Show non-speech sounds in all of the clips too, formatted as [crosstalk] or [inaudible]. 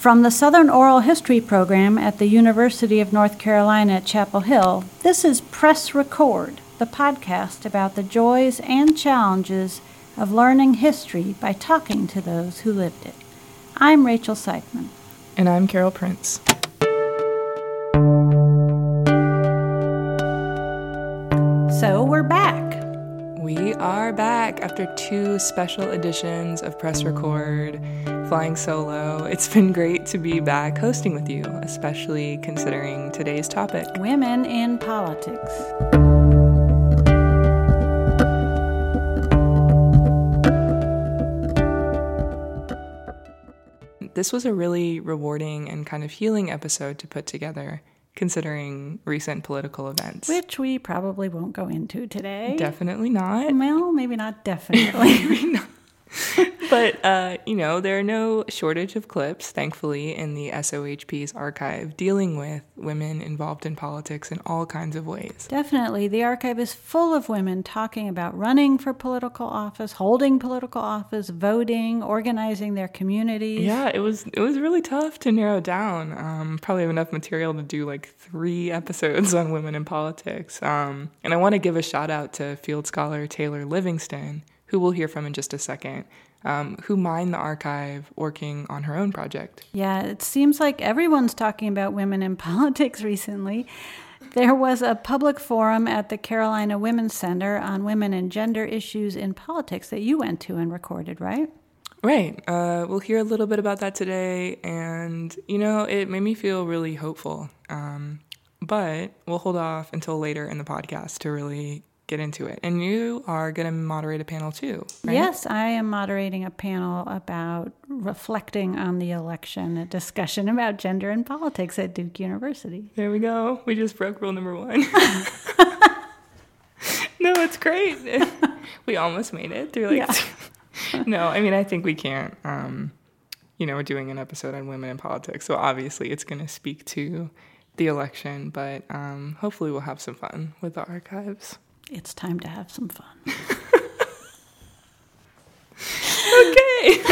From the Southern Oral History Program at the University of North Carolina at Chapel Hill, this is Press Record, the podcast about the joys and challenges of learning history by talking to those who lived it. I'm Rachel Seidman. And I'm Carol Prince. So we're back. We are back after two special editions of Press Record, flying solo. It's been great to be back hosting with you, especially considering today's topic Women in Politics. This was a really rewarding and kind of healing episode to put together considering recent political events. Which we probably won't go into today. Definitely not. Well, maybe not definitely. [laughs] maybe not. But, uh, you know, there are no shortage of clips, thankfully, in the SOHP's archive dealing with women involved in politics in all kinds of ways. Definitely. The archive is full of women talking about running for political office, holding political office, voting, organizing their communities. Yeah, it was it was really tough to narrow down. Um, probably have enough material to do like three [laughs] episodes on women in politics. Um, and I want to give a shout out to field scholar Taylor Livingston who we'll hear from in just a second, um, who mined the archive working on her own project. Yeah, it seems like everyone's talking about women in [laughs] politics recently. There was a public forum at the Carolina Women's Center on women and gender issues in politics that you went to and recorded, right? Right. Uh, we'll hear a little bit about that today. And, you know, it made me feel really hopeful. Um, but we'll hold off until later in the podcast to really get into it. And you are going to moderate a panel too, right? Yes, I am moderating a panel about reflecting on the election, a discussion about gender and politics at Duke University. There we go. We just broke rule number one. [laughs] no, it's great. [laughs] we almost made it through like. Yeah. [laughs] no, I mean, I think we can't. Um, you know, we're doing an episode on women in politics, so obviously it's going to speak to the election, but um, hopefully we'll have some fun with the archives it's time to have some fun. [laughs] okay.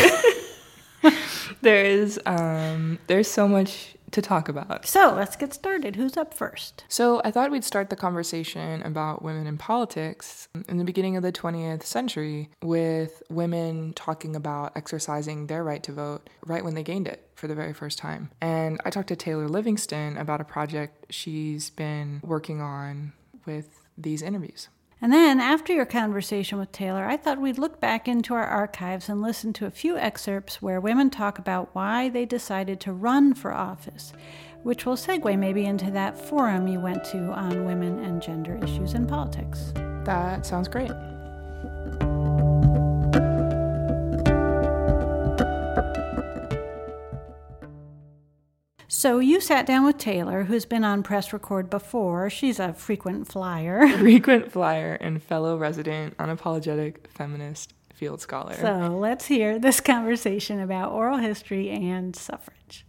[laughs] there is um, there's so much to talk about. So let's get started. Who's up first? So I thought we'd start the conversation about women in politics in the beginning of the 20th century with women talking about exercising their right to vote right when they gained it for the very first time. And I talked to Taylor Livingston about a project she's been working on with these interviews. And then, after your conversation with Taylor, I thought we'd look back into our archives and listen to a few excerpts where women talk about why they decided to run for office, which will segue maybe into that forum you went to on women and gender issues in politics. That sounds great. So you sat down with Taylor, who's been on Press Record before. She's a frequent flyer. [laughs] frequent flyer and fellow resident unapologetic feminist field scholar. So let's hear this conversation about oral history and suffrage.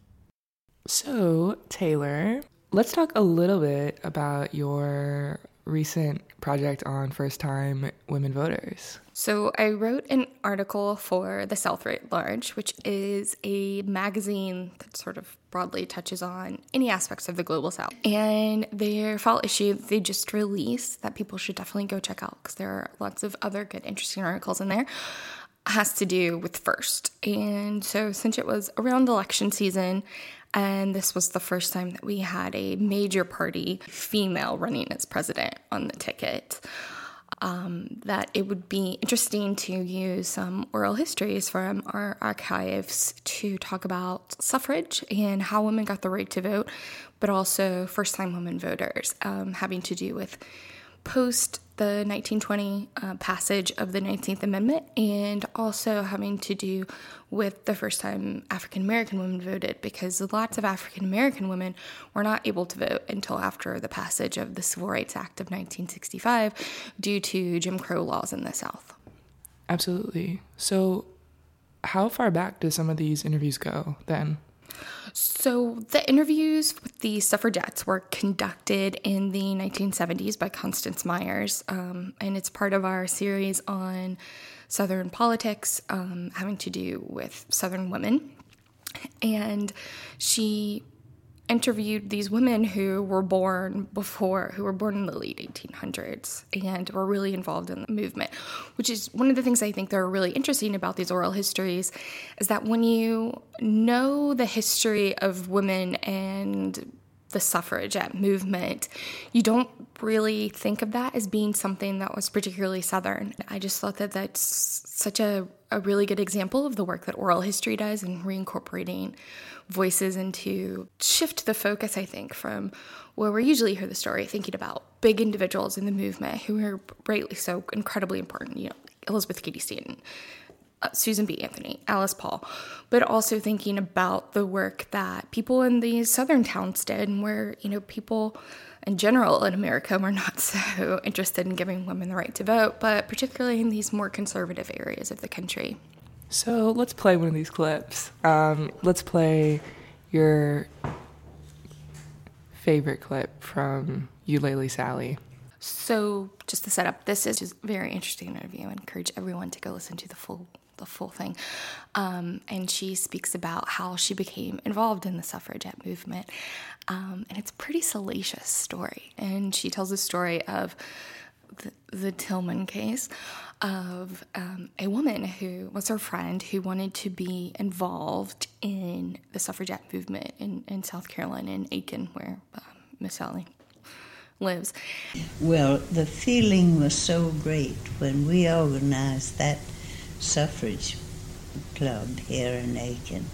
So, Taylor, let's talk a little bit about your recent project on first time women voters. So, I wrote an article for the South Writ Large, which is a magazine that sort of broadly touches on any aspects of the global south. And their fall issue they just released that people should definitely go check out because there are lots of other good, interesting articles in there has to do with first. And so, since it was around election season, and this was the first time that we had a major party female running as president on the ticket. Um, that it would be interesting to use some oral histories from our archives to talk about suffrage and how women got the right to vote, but also first time women voters, um, having to do with post the 1920 uh, passage of the 19th Amendment and also having to do with the first time African American women voted because lots of African American women were not able to vote until after the passage of the Civil Rights Act of 1965 due to Jim Crow laws in the South. Absolutely. So, how far back do some of these interviews go then? So, the interviews with the suffragettes were conducted in the 1970s by Constance Myers, um, and it's part of our series on Southern politics, um, having to do with Southern women. And she interviewed these women who were born before, who were born in the late 1800s and were really involved in the movement, which is one of the things I think that are really interesting about these oral histories is that when you know the history of women and the suffragette movement, you don't really think of that as being something that was particularly Southern. I just thought that that's such a, a really good example of the work that oral history does in reincorporating voices into shift the focus, I think, from where we usually hear the story, thinking about big individuals in the movement who are rightly so incredibly important, you know, Elizabeth Cady Stanton, Susan B. Anthony, Alice Paul, but also thinking about the work that people in these southern towns did, and where you know people in general in America were not [laughs] so interested in giving women the right to vote, but particularly in these more conservative areas of the country. So let's play one of these clips. Um, let's play your favorite clip from Eulalie Salley. So, just to set up, this is just a very interesting interview. I encourage everyone to go listen to the full the full thing. Um, and she speaks about how she became involved in the suffragette movement. Um, and it's a pretty salacious story. And she tells the story of the, the Tillman case of um, a woman who was her friend who wanted to be involved in the suffragette movement in, in South Carolina, in Aiken, where um, Miss Salley lives. Well, the feeling was so great when we organized that suffrage club here in Aiken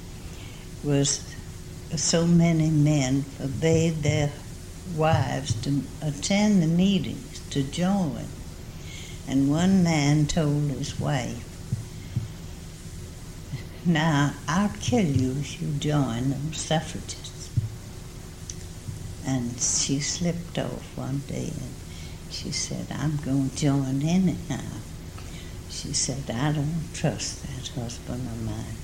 was so many men forbade their wives to attend the meetings, to join. And one man told his wife, Now, I'll kill you if you join the suffragists. And she slipped off one day and she said, I'm going to join now. She said, I don't trust that husband of mine.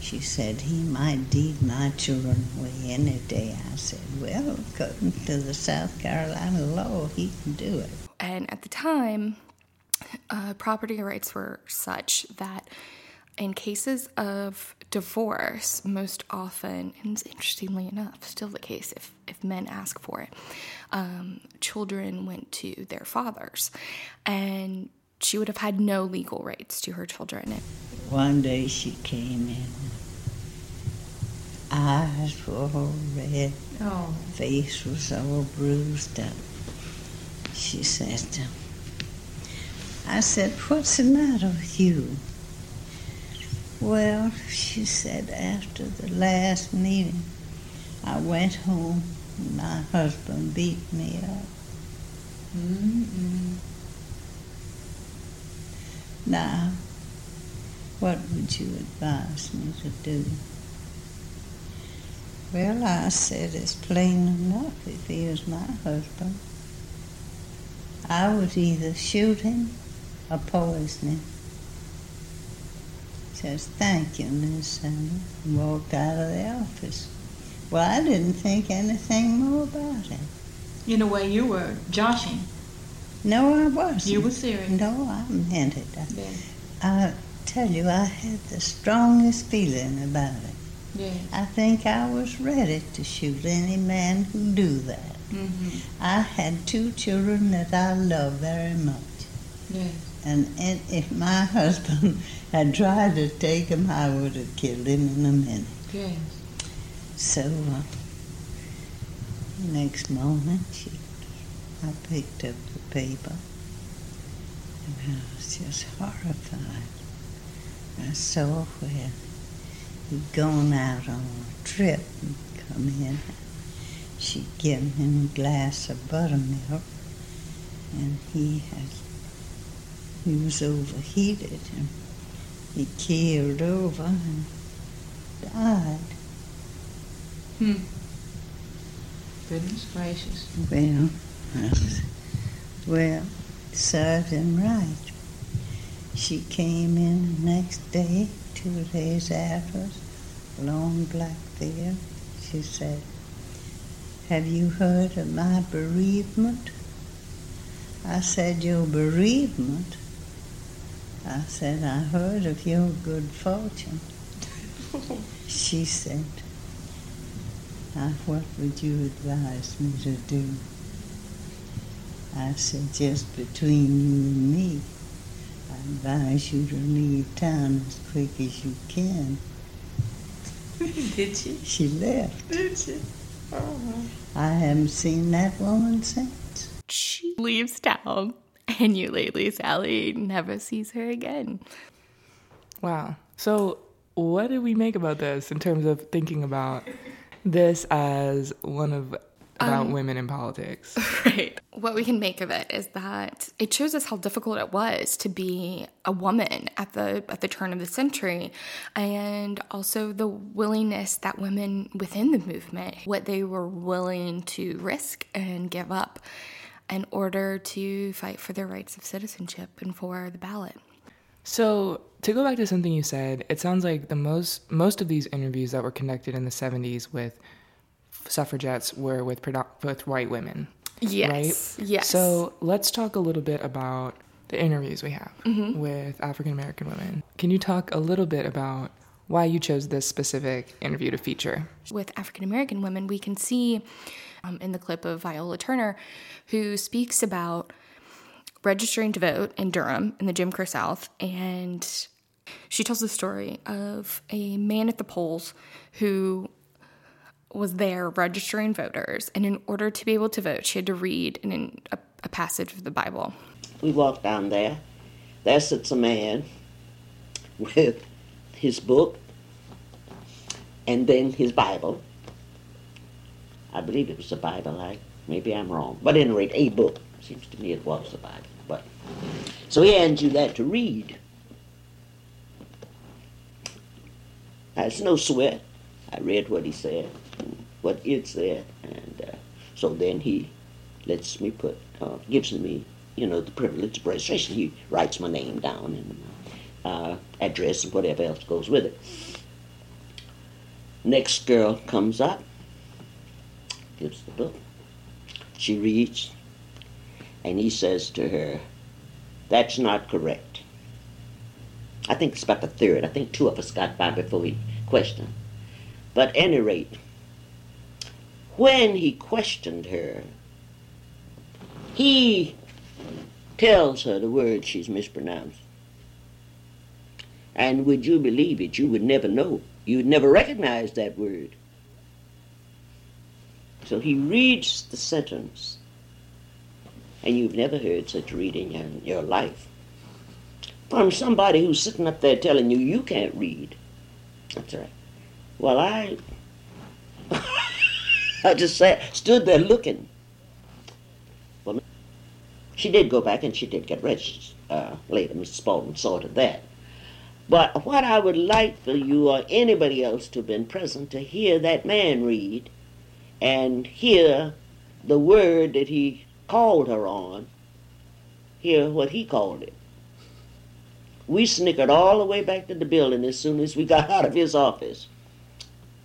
She said, he might deed my children away any day. I said, well, according to the South Carolina law, he can do it. And at the time, uh, property rights were such that in cases of divorce, most often, and interestingly enough, still the case if, if men ask for it, um, children went to their fathers. And she would have had no legal rights to her children. One day she came in, eyes were all red, oh. face was all bruised up. She said, I said, What's the matter with you? Well, she said, after the last meeting, I went home and my husband beat me up. Mm-mm. Now, what would you advise me to do? Well, I said it's plain enough if he is my husband. I would either shoot him or poison him. Says, thank you, Miss Sanders, and walked out of the office. Well, I didn't think anything more about it. In a way, you were joshing. No, I wasn't. You were serious. No, I meant it. I, I tell you, I had the strongest feeling about it. Yeah. I think I was ready to shoot any man who do that. Mm-hmm. I had two children that I love very much. Yes. And if my [laughs] husband had tried to take him, I would have killed him in a minute. Yes. So, uh, next moment, she I picked up the paper and I was just horrified. I saw where he'd gone out on a trip and come in. She'd given him a glass of buttermilk and he had he was overheated and he keeled over and died. Hmm. Goodness gracious. Well, [laughs] well, served him right. She came in the next day, two days after, long black veil. She said, Have you heard of my bereavement? I said, Your bereavement? I said, I heard of your good fortune. [laughs] she said, now, what would you advise me to do? I said, just between you and me, I advise you to leave town as quick as you can. [laughs] Did she? She left. Did she? Oh. I haven't seen that woman since. She leaves town, and Eulalie Salley never sees her again. Wow. So, what did we make about this in terms of thinking about this as one of about um, women in politics? [laughs] Right. What we can make of it is that it shows us how difficult it was to be a woman at the at the turn of the century and also the willingness that women within the movement what they were willing to risk and give up in order to fight for their rights of citizenship and for the ballot. So, to go back to something you said, it sounds like the most most of these interviews that were conducted in the 70s with suffragettes were with with white women. Yes. Right? Yes. So, let's talk a little bit about the interviews we have mm-hmm. with African American women. Can you talk a little bit about why you chose this specific interview to feature? With African American women, we can see um, in the clip of Viola Turner, who speaks about registering to vote in Durham in the Jim Crow South. And she tells the story of a man at the polls who was there registering voters. And in order to be able to vote, she had to read in a, a passage of the Bible. We walked down there. There sits a man with his book and then his Bible. I believe it was the Bible. I maybe I'm wrong, but at any rate, a book. Seems to me it was the Bible. But so he hands you that to read. That's no sweat. I read what he said, what it said, and uh, so then he lets me put, uh, gives me, you know, the privilege of registration. He writes my name down and uh, address and whatever else goes with it. Next girl comes up, gives the book. She reads, and he says to her, That's not correct. I think it's about the third. I think two of us got by before he questioned. But any rate, when he questioned her, he tells her the word she's mispronounced. And would you believe it? You would never know. You would never recognize that word. So he reads the sentence, and you've never heard such reading in your life from somebody who's sitting up there telling you you can't read. That's right. Well, I, [laughs] I just sat, stood there looking. Well, she did go back and she did get registered uh, later. Mr. Spaulding to that. But what I would like for you or anybody else to have been present to hear that man read and hear the word that he called her on, hear what he called it. We snickered all the way back to the building as soon as we got [laughs] out of his office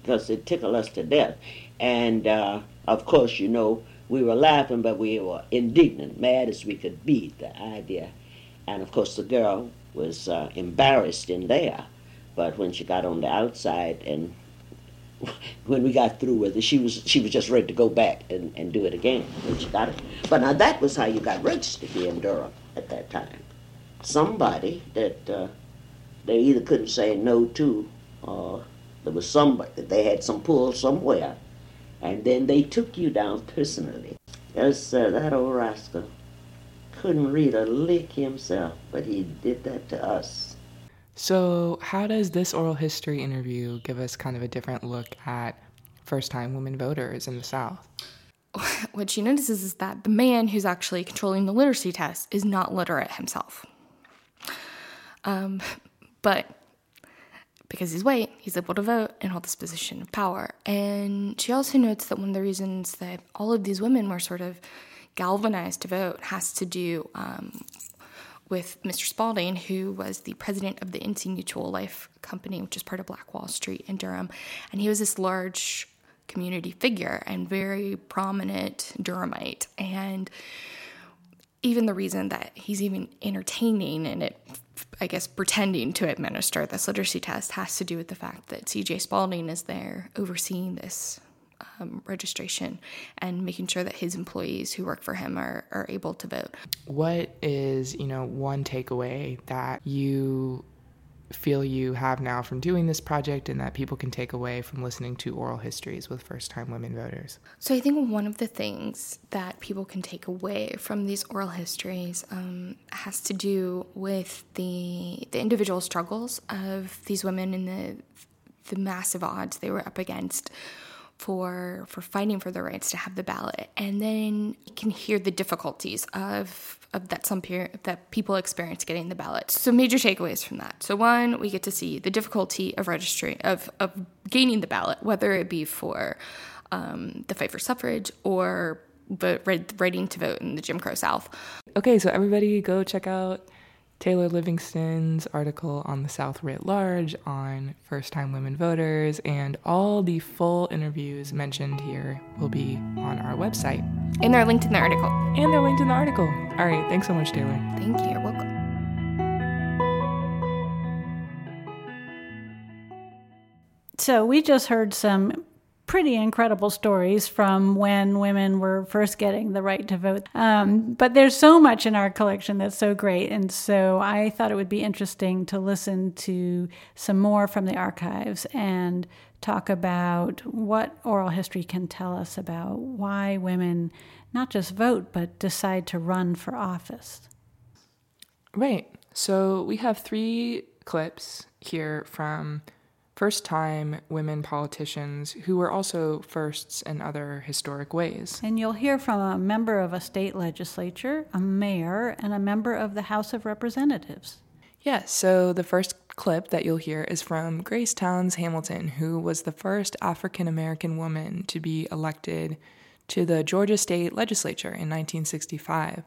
because it tickled us to death. And uh, of course, you know, we were laughing, but we were indignant, mad as we could be at the idea. And of course, the girl was uh, embarrassed in there. But when she got on the outside and [laughs] when we got through with it, she was she was just ready to go back and, and do it again when she got it. But now that was how you got registered here in Durham at that time. Somebody that uh, they either couldn't say no to, or there was somebody that they had some pull somewhere, and then they took you down personally. Yes, uh, that old rascal couldn't read a lick himself, but he did that to us. So, how does this oral history interview give us kind of a different look at first time women voters in the South? [laughs] What she notices is that the man who's actually controlling the literacy test is not literate himself. Um, but because he's white, he's able to vote and hold this position of power. And she also notes that one of the reasons that all of these women were sort of galvanized to vote has to do um, with Mr. Spaulding, who was the president of the NC Mutual Life Company, which is part of Black Wall Street in Durham. And he was this large community figure and very prominent Durhamite. And even the reason that he's even entertaining and it I guess, pretending to administer this literacy test has to do with the fact that CJ Spaulding is there overseeing this um, registration and making sure that his employees who work for him are, are able to vote. What is, you know, one takeaway that you feel you have now from doing this project and that people can take away from listening to oral histories with first time women voters? So, I think one of the things that people can take away from these oral histories um, has to do with the, the individual struggles of these women and the, the massive odds they were up against for for fighting for their rights to have the ballot and then you can hear the difficulties of of that some peer, that people experience getting the ballot. So major takeaways from that. So one, we get to see the difficulty of registering of of gaining the ballot, whether it be for um, the fight for suffrage or but writing to vote in the Jim Crow South. Okay, so everybody go check out Taylor Livingston's article on the South writ large, on first time women voters, and all the full interviews mentioned here will be on our website. And they're linked in the article. And they're linked in the article. All right, thanks so much, Taylor. Thank you. You're welcome. So, we just heard some pretty incredible stories from when women were first getting the right to vote. Um, but there's so much in our collection that's so great. And so I thought it would be interesting to listen to some more from the archives and talk about what oral history can tell us about why women not just vote, but decide to run for office. Right. So we have three clips here from first time women politicians who were also firsts in other historic ways. And you'll hear from a member of a state legislature, a mayor, and a member of the House of Representatives. Yes, yeah, so the first clip that you'll hear is from Grace Towns Hamilton, who was the first African American woman to be elected to the Georgia State Legislature in 1965.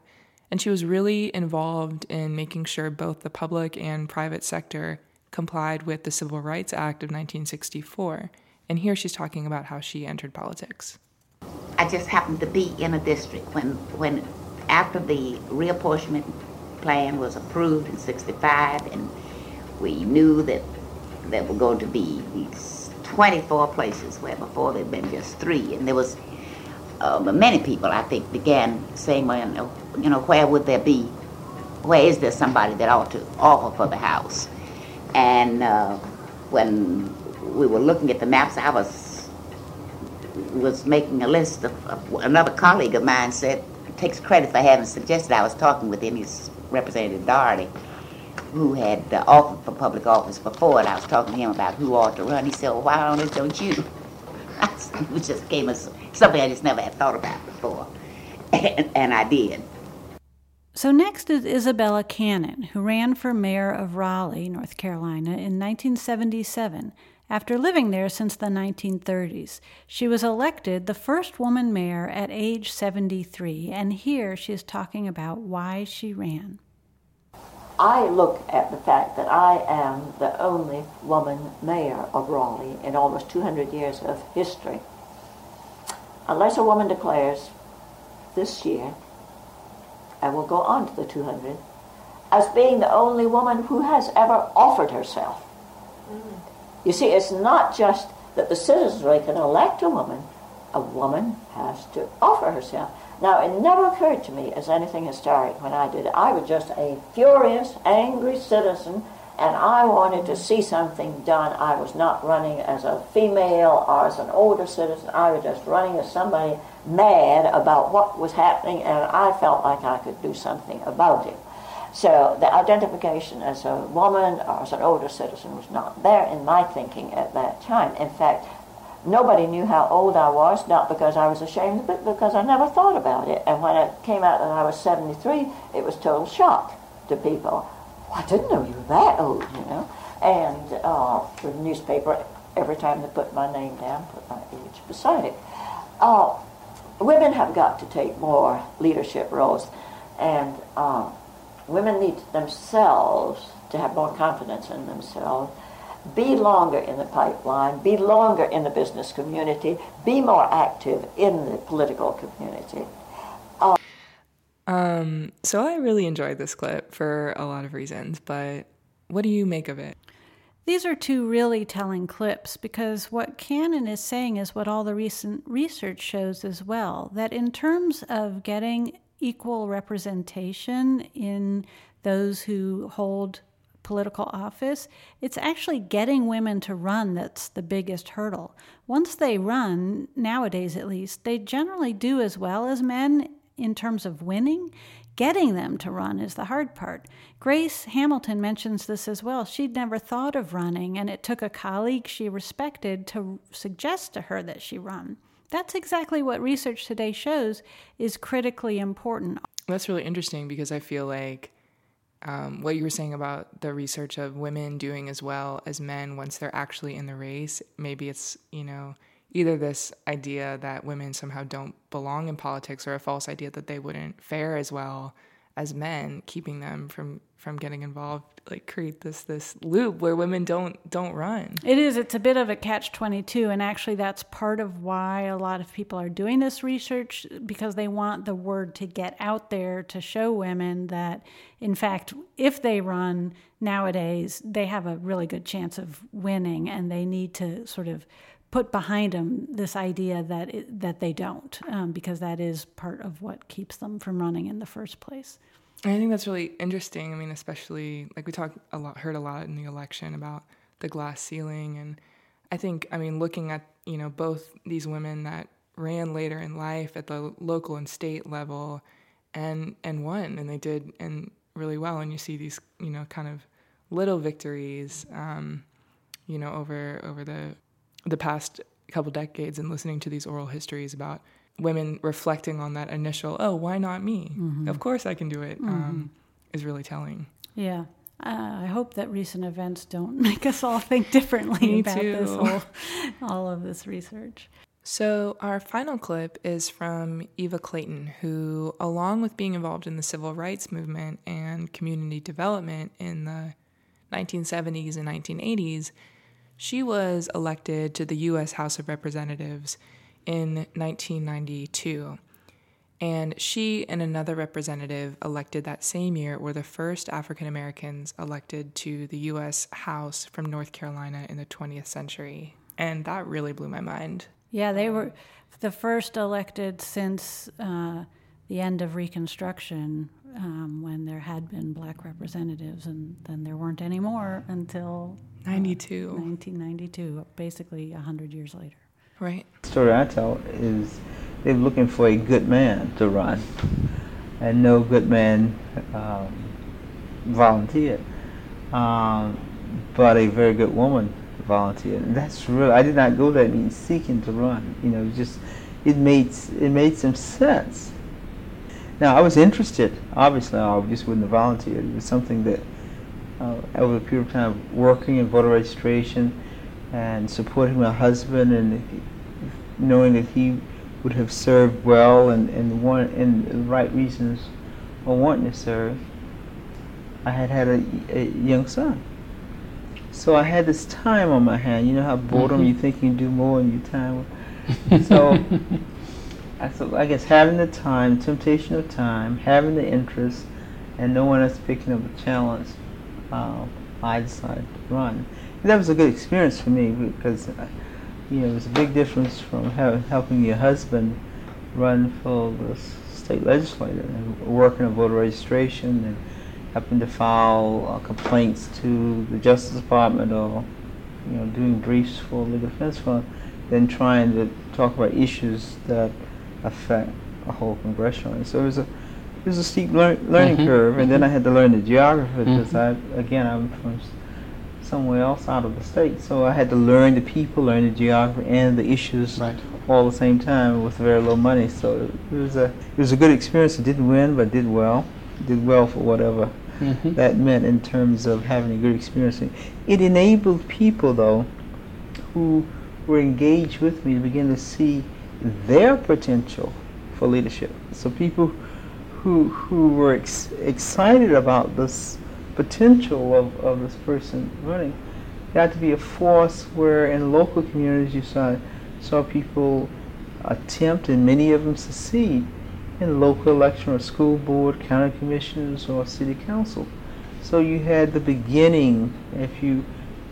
And she was really involved in making sure both the public and private sector complied with the Civil Rights Act of 1964. And here she's talking about how she entered politics. I just happened to be in a district when, when after the reapportionment plan was approved in 65 and we knew that there were going to be these 24 places where before there'd been just three and there was uh, many people I think began saying well you know where would there be where is there somebody that ought to offer for the house and uh, when we were looking at the maps, I was was making a list of, of another colleague of mine said takes credit for having suggested. I was talking with him. He's Representative Doherty, who had uh, offered for public office before, and I was talking to him about who ought to run. He said, "Well, why on earth don't you?" [laughs] it just came as something I just never had thought about before, [laughs] and, and I did. So, next is Isabella Cannon, who ran for mayor of Raleigh, North Carolina in 1977 after living there since the 1930s. She was elected the first woman mayor at age 73, and here she is talking about why she ran. I look at the fact that I am the only woman mayor of Raleigh in almost 200 years of history. Unless a woman declares this year and will go on to the 200, as being the only woman who has ever offered herself. Mm. You see, it's not just that the citizenry can elect a woman, a woman has to offer herself. Now, it never occurred to me as anything historic when I did it. I was just a furious, angry citizen, and I wanted to see something done. I was not running as a female or as an older citizen. I was just running as somebody mad about what was happening, and I felt like I could do something about it. So the identification as a woman or as an older citizen was not there in my thinking at that time. In fact, nobody knew how old I was, not because I was ashamed but because I never thought about it. And when it came out that I was 73, it was total shock to people. Well, I didn't know you were that old, you know. And uh, the newspaper, every time they put my name down, put my age beside it. Uh, women have got to take more leadership roles, and um, women need themselves to have more confidence in themselves, be longer in the pipeline, be longer in the business community, be more active in the political community. Um, so I really enjoyed this clip for a lot of reasons, but what do you make of it? These are two really telling clips because what Cannon is saying is what all the recent research shows as well that in terms of getting equal representation in those who hold political office, it's actually getting women to run that's the biggest hurdle. Once they run, nowadays at least, they generally do as well as men in terms of winning. Getting them to run is the hard part. Grace Hamilton mentions this as well. She'd never thought of running, and it took a colleague she respected to suggest to her that she run. That's exactly what research today shows is critically important. That's really interesting because I feel like um, what you were saying about the research of women doing as well as men once they're actually in the race, maybe it's, you know, either this idea that women somehow don't belong in politics or a false idea that they wouldn't fare as well as men, keeping them from from getting involved, like create this this loop where women don't don't run. It is. It's a bit of a catch twenty two, and actually, that's part of why a lot of people are doing this research because they want the word to get out there to show women that, in fact, if they run nowadays, they have a really good chance of winning, and they need to sort of put behind them this idea that it, that they don't, um, because that is part of what keeps them from running in the first place. I think that's really interesting. I mean, especially like we talked a lot, heard a lot in the election about the glass ceiling, and I think, I mean, looking at you know both these women that ran later in life at the local and state level, and and won, and they did and really well, and you see these you know kind of little victories, um, you know, over over the the past couple decades, and listening to these oral histories about women reflecting on that initial, oh, why not me? Mm-hmm. Of course I can do it. Um, mm-hmm. Um, is really telling. Yeah. Uh, I hope that recent events don't [laughs] make us all think differently about too. this whole, all of this research. So, our final clip is from Eva Clayton, who, along with being involved in the civil rights movement and community development in the 1970s and 1980s, she was elected to the U.S. House of Representatives in 1992. And she and another representative elected that same year were the first African Americans elected to the U.S. House from North Carolina in the 20th century. And that really blew my mind. Yeah, they were the first elected since uh, the end of Reconstruction um, when there had been black representatives, and then there weren't any more until 92. Uh, 1992, basically 100 years later. Right. The story I tell is they're looking for a good man to run, and no good man um, volunteered, um, but a very good woman volunteered. And that's real. I did not go there means seeking to run. You know, just it made it made some sense. Now I was interested. Obviously, I just wouldn't have volunteered. It was something that over a period of time working in voter registration and supporting my husband and knowing that he would have served well and, and, want, and the right reasons for wanting to serve, I had had a, a young son. So I had this time on my hand. You know how boredom, mm-hmm. you think you can do more in your time. so, [laughs] I, so I guess having the time, temptation of time, having the interest, and no one else picking up the challenge, uh, I decided to run that was a good experience for me because uh, you know it was a big difference from helping your husband run for the state legislature and working on voter registration and helping to file uh, complaints to the Justice Department or you know doing briefs for legal defense fund, then trying to talk about issues that affect a whole congressional. So it was a was a steep lear learning mm -hmm. curve, and then I had to learn the geography because mm -hmm. I again I'm from somewhere else out of the state. So I had to learn the people, learn the geography and the issues right. all the same time with very little money. So it was a it was a good experience. I didn't win, but did well. Did well for whatever mm-hmm. that meant in terms of having a good experience. It enabled people though who were engaged with me to begin to see their potential for leadership. So people who who were ex- excited about this potential of, of this person running. Had to be a force where in local communities you saw, saw people attempt and many of them succeed in local election or school board, county commissioners, or city council. So you had the beginning. If you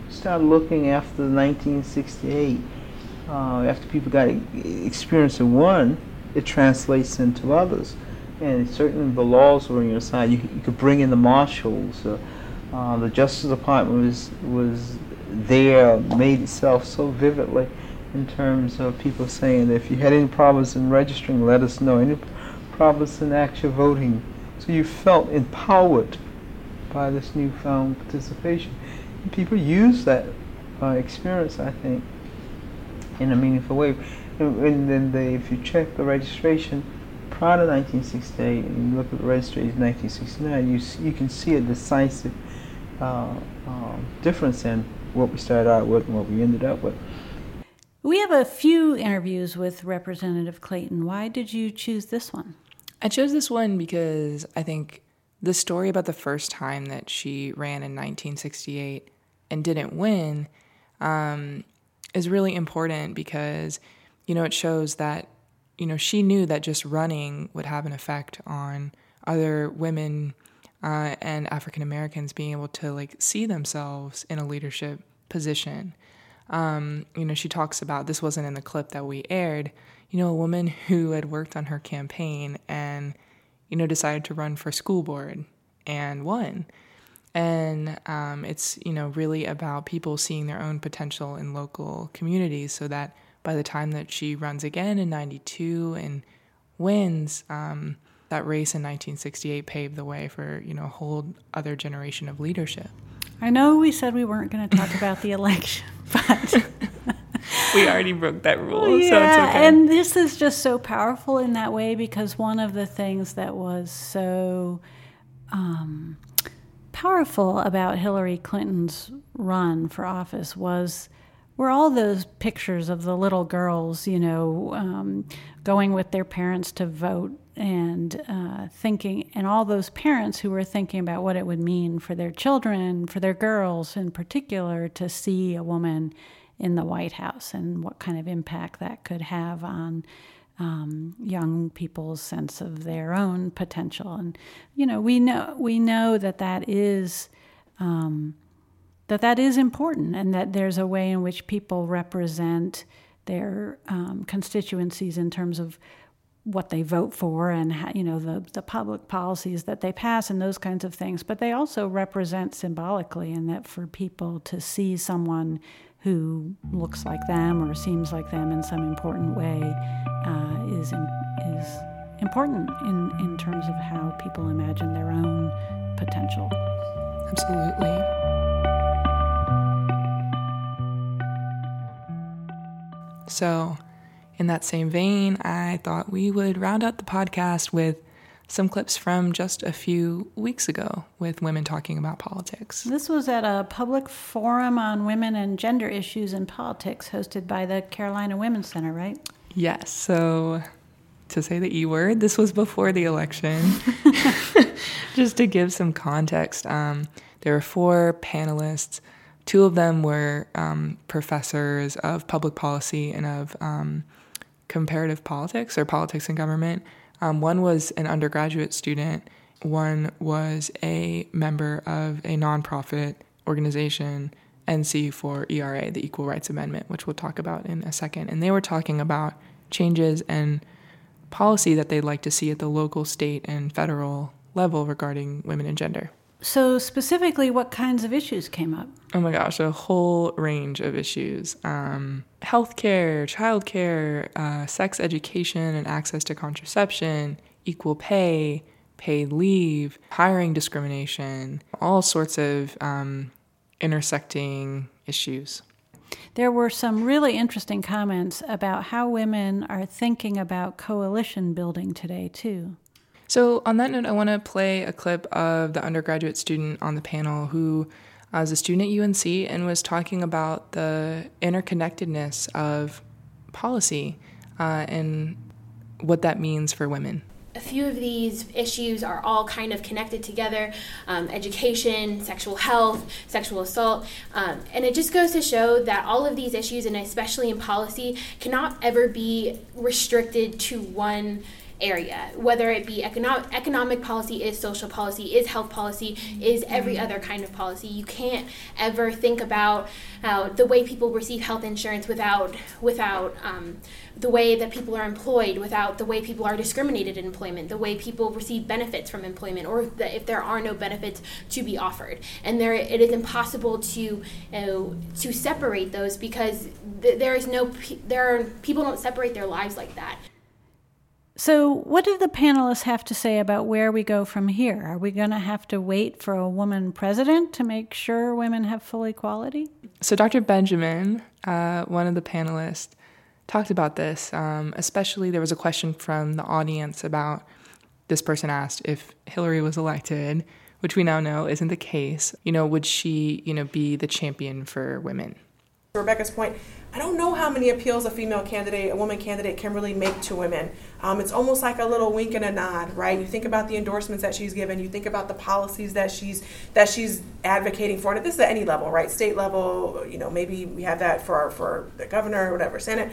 start looking after 1968, uh, after people got experience in one, it translates into others. And certainly the laws were on your side. You, you could bring in the marshals. Uh, uh, the Justice Department was was there, made itself so vividly in terms of people saying that if you had any problems in registering, let us know. Any problems in actual voting. So you felt empowered by this newfound participation. And people use that uh, experience, I think, in a meaningful way. And, and then they, if you check the registration prior to 1968 and you look at the registration in 1969, you, you can see a decisive uh, uh, difference in what we started out with and what we ended up with. We have a few interviews with Representative Clayton. Why did you choose this one? I chose this one because I think the story about the first time that she ran in 1968 and didn't win um, is really important because, you know, it shows that, you know, she knew that just running would have an effect on other women uh, and African Americans being able to like see themselves in a leadership position. Um, you know, she talks about this wasn't in the clip that we aired, you know, a woman who had worked on her campaign and, you know, decided to run for school board and won. And um, it's, you know, really about people seeing their own potential in local communities so that by the time that she runs again in 92 and wins, um, that race in 1968 paved the way for, you know, a whole other generation of leadership. I know we said we weren't going to talk about the election, [laughs] but [laughs] we already broke that rule, yeah, so it's okay. And this is just so powerful in that way because one of the things that was so um, powerful about Hillary Clinton's run for office was were all those pictures of the little girls, you know, um, going with their parents to vote and uh, thinking, and all those parents who were thinking about what it would mean for their children, for their girls in particular, to see a woman in the White House and what kind of impact that could have on um, young people's sense of their own potential. And you know, we know we know that that is um, that that is important, and that there's a way in which people represent their um, constituencies in terms of what they vote for and you know the the public policies that they pass and those kinds of things. But they also represent symbolically and that for people to see someone who looks like them or seems like them in some important way uh, is is important in in terms of how people imagine their own potential. Absolutely so in that same vein, I thought we would round out the podcast with some clips from just a few weeks ago with women talking about politics. This was at a public forum on women and gender issues in politics hosted by the Carolina Women's Center, right? Yes. So, to say the E word, this was before the election. [laughs] [laughs] just to give some context, um, there were four panelists. Two of them were um, professors of public policy and of um, comparative politics or politics and government. Um, one was an undergraduate student, one was a member of a nonprofit organization, NC4ERA, the Equal Rights Amendment, which we'll talk about in a second. And they were talking about changes and policy that they'd like to see at the local, state, and federal level regarding women and gender. So, specifically, what kinds of issues came up? Oh my gosh, a whole range of issues um, healthcare, childcare, uh, sex education and access to contraception, equal pay, paid leave, hiring discrimination, all sorts of um, intersecting issues. There were some really interesting comments about how women are thinking about coalition building today, too. So, on that note, I want to play a clip of the undergraduate student on the panel who was a student at UNC and was talking about the interconnectedness of policy uh, and what that means for women. A few of these issues are all kind of connected together um, education, sexual health, sexual assault. Um, and it just goes to show that all of these issues, and especially in policy, cannot ever be restricted to one area, whether it be economic economic policy, is social policy, is health policy, is every mm-hmm. other kind of policy. You can't ever think about uh, the way people receive health insurance without without um, the way that people are employed, without the way people are discriminated in employment, the way people receive benefits from employment, or the, if there are no benefits to be offered. And there, it is impossible to uh, to separate those because th- there is no there are people don't separate their lives like that. So, what do the panelists have to say about where we go from here? Are we going to have to wait for a woman president to make sure women have full equality? So, Dr. Benjamin, uh, one of the panelists, talked about this. Um, especially, there was a question from the audience about this person asked if Hillary was elected, which we now know isn't the case. You know, would she, you know, be the champion for women? Rebecca's point, I don't know how many appeals a female candidate, a woman candidate, can really make to women. Um, it's almost like a little wink and a nod, right? You think about the endorsements that she's given, you think about the policies that she's that she's advocating for, and this is at any level, right? State level, you know, maybe we have that for our, for the governor or whatever, Senate.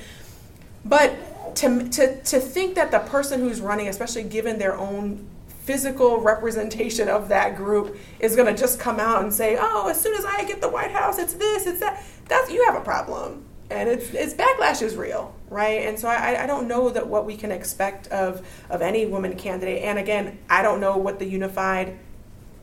But to, to, to think that the person who's running, especially given their own physical representation of that group, is going to just come out and say, "Oh, as soon as I get the White House, it's this, it's that." That's you have a problem, and it's it's backlash is real, right? And so I, I don't know that what we can expect of of any woman candidate. And again, I don't know what the unified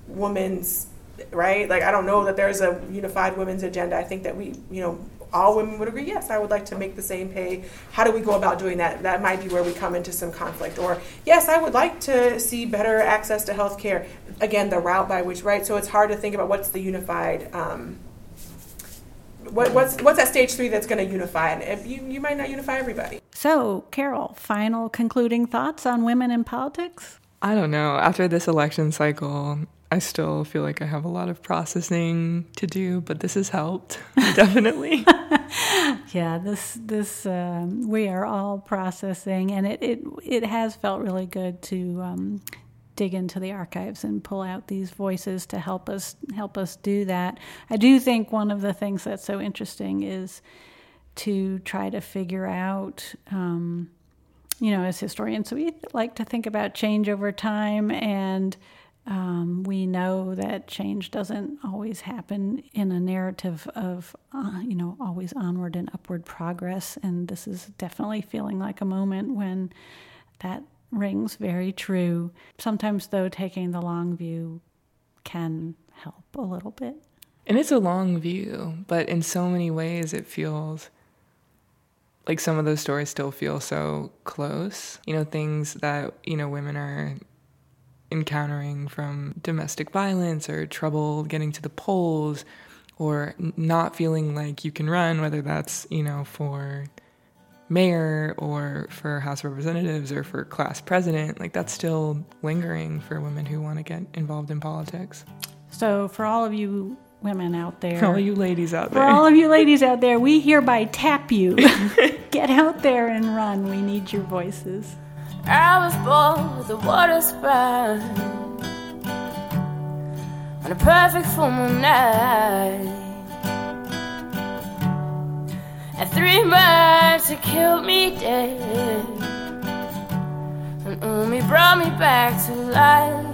women's right like i don't know that there's a unified women's agenda i think that we you know all women would agree, yes, I would like to make the same pay. How do we go about doing that? That might be where we come into some conflict. Or, yes, I would like to see better access to health care. Again, the route by which, right? So it's hard to think about what's the unified. Um, what, what's what's at stage three that's going to unify? And you you might not unify everybody. So, Carol, final concluding thoughts on women in politics? I don't know. After this election cycle, I still feel like I have a lot of processing to do, but this has helped [laughs] definitely. [laughs] yeah, this this um, we are all processing, and it it it has felt really good to um, dig into the archives and pull out these voices to help us help us do that. I do think one of the things that's so interesting is to try to figure out. Um, you know, as historians, we like to think about change over time and um, we know that change doesn't always happen in a narrative of, uh, you know, always onward and upward progress. And this is definitely feeling like a moment when that rings very true. Sometimes, though, taking the long view can help a little bit. And it's a long view, but in so many ways it feels like some of those stories still feel so close. You know, things that, you know, women are encountering from domestic violence or trouble getting to the polls or not feeling like you can run, whether that's, you know, for mayor or for House of Representatives or for class president, like that's still lingering for women who want to get involved in politics. So, for all of you women out there, for all you ladies out there, for all of you ladies out there, we hereby tap you. [laughs] get out there and run. We need your voices. I was born with a water sprite on a perfect full moon night. And three birds that killed me dead, and only brought me back to life.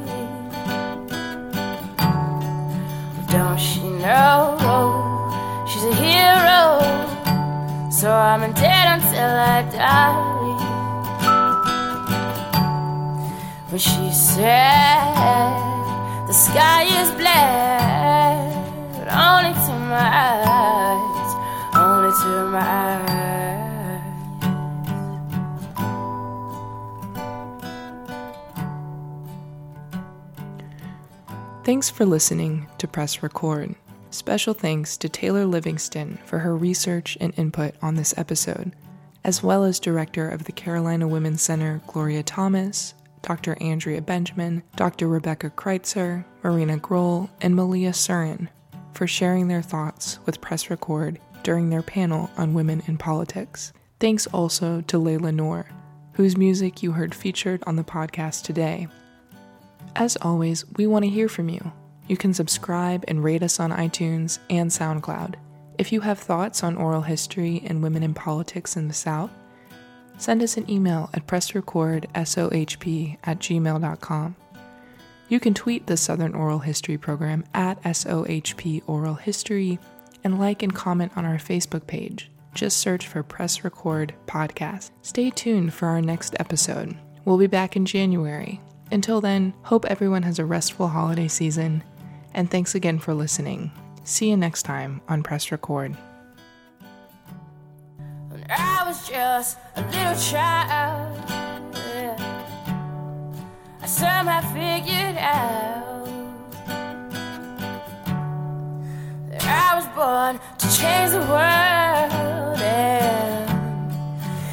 But don't she know she's a hero? So I'm dead until I die. When she said the sky is black, Thanks for listening to Press Record. Special thanks to Taylor Livingston for her research and input on this episode, as well as director of the Carolina Women's Center, Gloria Thomas, Dr. Andrea Benjamin, Dr. Rebecca Kreitzer, Marina Grohl, and Malia Surin for sharing their thoughts with Press Record during their panel on women in politics. Thanks also to Layla Noor, whose music you heard featured on the podcast today. As always, we want to hear from you. You can subscribe and rate us on iTunes and SoundCloud. If you have thoughts on oral history and women in politics in the South, send us an email at pressrecordsohp at gmail.com. You can tweet the Southern Oral History Program at SOHP Oral History and like and comment on our Facebook page. Just search for Press Record Podcast. Stay tuned for our next episode. We'll be back in January. Until then, hope everyone has a restful holiday season, and thanks again for listening. See you next time on Press Record. I was just a little child. Yeah. I somehow figured out that I was born to change the world, and,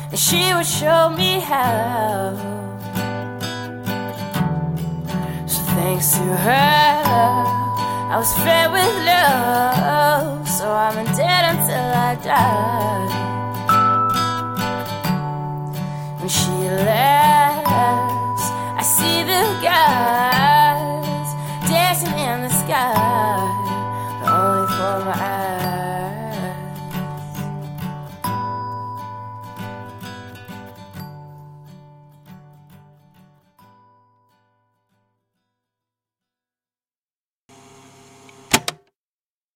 and she would show me how. Thanks to her, I was fed with love. So I'm debt until I die when she laughs, I see the guy.